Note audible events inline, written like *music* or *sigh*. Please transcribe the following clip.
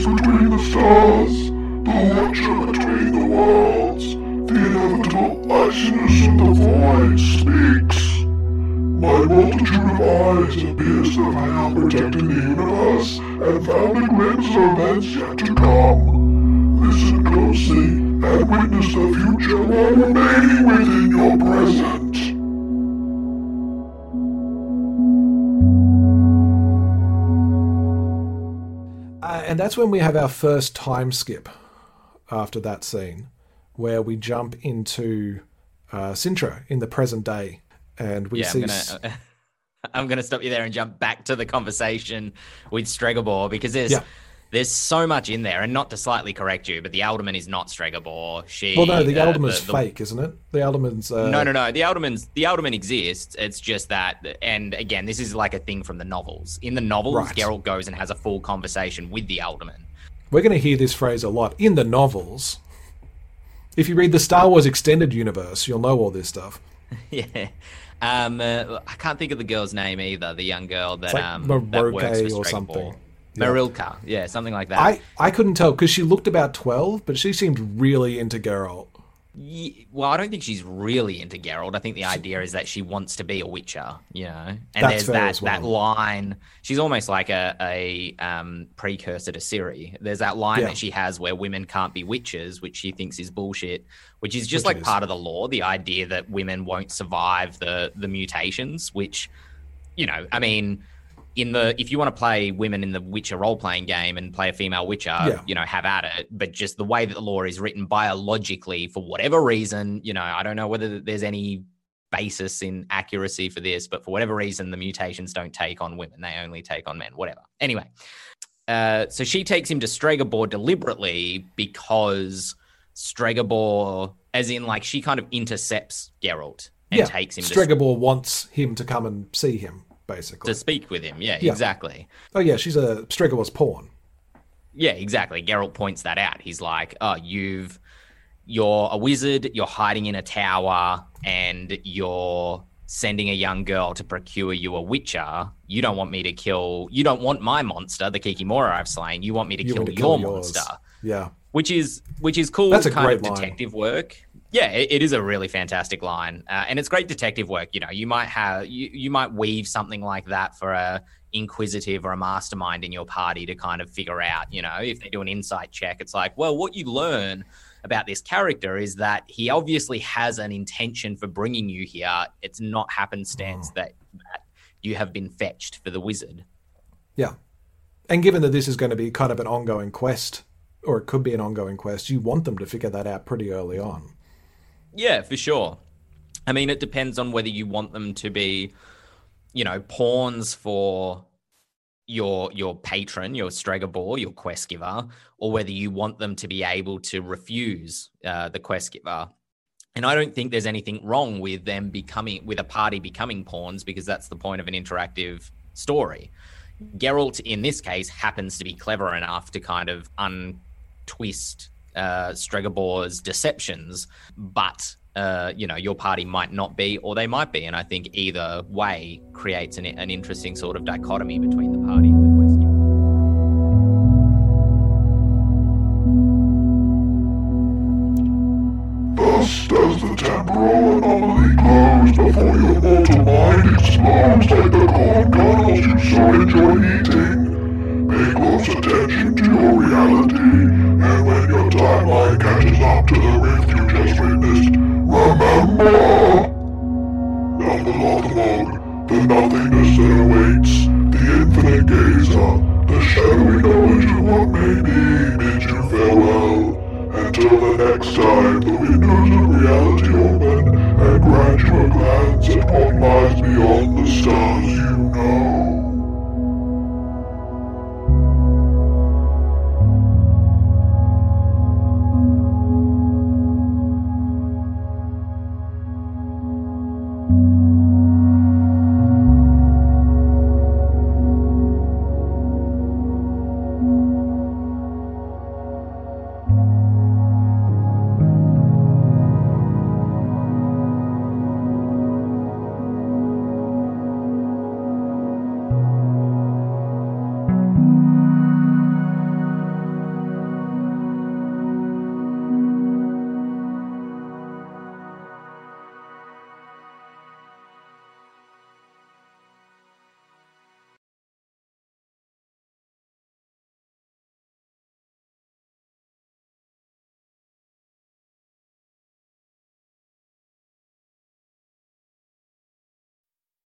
between the stars, the watcher between the worlds, the inevitable largeness of the void speaks. My multitude of eyes appears to have held protecting the universe and found a glimpse of events yet to come. Listen closely and witness the future while remaining within your present. And that's when we have our first time skip after that scene, where we jump into uh, Cintra in the present day, and we yeah, see. I'm gonna, *laughs* I'm gonna stop you there and jump back to the conversation with Stregobor because there's Yeah. There's so much in there, and not to slightly correct you, but the Alderman is not Stregobor. She well, no, the uh, Alderman's the- the- fake, isn't it? The Alderman's. Uh, No, no, no. The Alderman's the Alderman exists. It's just that, and again, this is like a thing from the novels. In the novels, Right. Geralt goes and has a full conversation with the Alderman. We're going to hear this phrase a lot in the novels. If you read the Star Wars extended universe, you'll know all this stuff. *laughs* yeah. Um, uh, I can't think of the girl's name either. The young girl that like um that works for or something. Marilka, yeah, something like that. I, I couldn't tell because she looked about 12, but she seemed really into Geralt. Well, I don't think she's really into Geralt. I think the idea is that she wants to be a Witcher, you know. And That's there's fair that as well. that line. She's almost like a a um, precursor to Ciri. There's that line Yeah. that she has where women can't be witches, which she thinks is bullshit. Which is just Which like is. part of the law. The idea that women won't survive the the mutations, which, you know, I mean. In the if you want to play women in the Witcher role playing game and play a female Witcher, Yeah. you know, have at it. But just the way that the law is written biologically, for whatever reason, you know, I don't know whether there's any basis in accuracy for this, but for whatever reason, the mutations don't take on women; they only take on men. Whatever. Anyway, uh, so she takes him to Stregobor deliberately because Stregobor, as in like she kind of intercepts Geralt and yeah, takes him to, Stregobor wants him to come and see him, basically. to speak with him. Yeah, Yeah. exactly. oh, yeah, she's a Stregobor's pawn. Yeah, exactly. Geralt points that out. He's like, "Oh, you've you're a wizard, you're hiding in a tower, and you're sending a young girl to procure you a witcher. You don't want me to kill. You don't want my monster, the Kikimora I've slain. You want me to You kill to your kill monster." Yeah. Which is which is cool. That's a kind of great line. detective work. Yeah, it, it is a really fantastic line, uh, and it's great detective work. You know, you might have you, you might weave something like that for a inquisitive or a mastermind in your party to kind of figure out. You know, if they do an insight check, it's like, well, what you learn about this character is that he obviously has an intention for bringing you here. It's not happenstance Mm. that that you have been fetched for the wizard. Yeah. And given that this is going to be kind of an ongoing quest, or it could be an ongoing quest, you want them to figure that out pretty early on. Yeah, for sure. I mean, it depends on whether you want them to be, you know, pawns for your your patron, your Stregobor, your quest giver, or whether you want them to be able to refuse uh, the quest giver. And I don't think there's anything wrong with them becoming with a party becoming pawns because that's the point of an interactive story. Geralt, in this case, happens to be clever enough to kind of untwist uh, Stregobor's deceptions, but uh, you know your party might not be, or they might be, and I think either way creates an, an interesting sort of dichotomy between the party and the quest. Thus does the temporal anomaly close before your mortal mind explodes like the corn kernels you so enjoy eating. Timeline catches up to the you just witnessed, remember! Down the log, the nothingness that awaits, the infinite gazer, the shadowy knowledge of what may be bids you farewell. Until the next time, the windows of reality open and grant you a glance at what lies beyond the stars.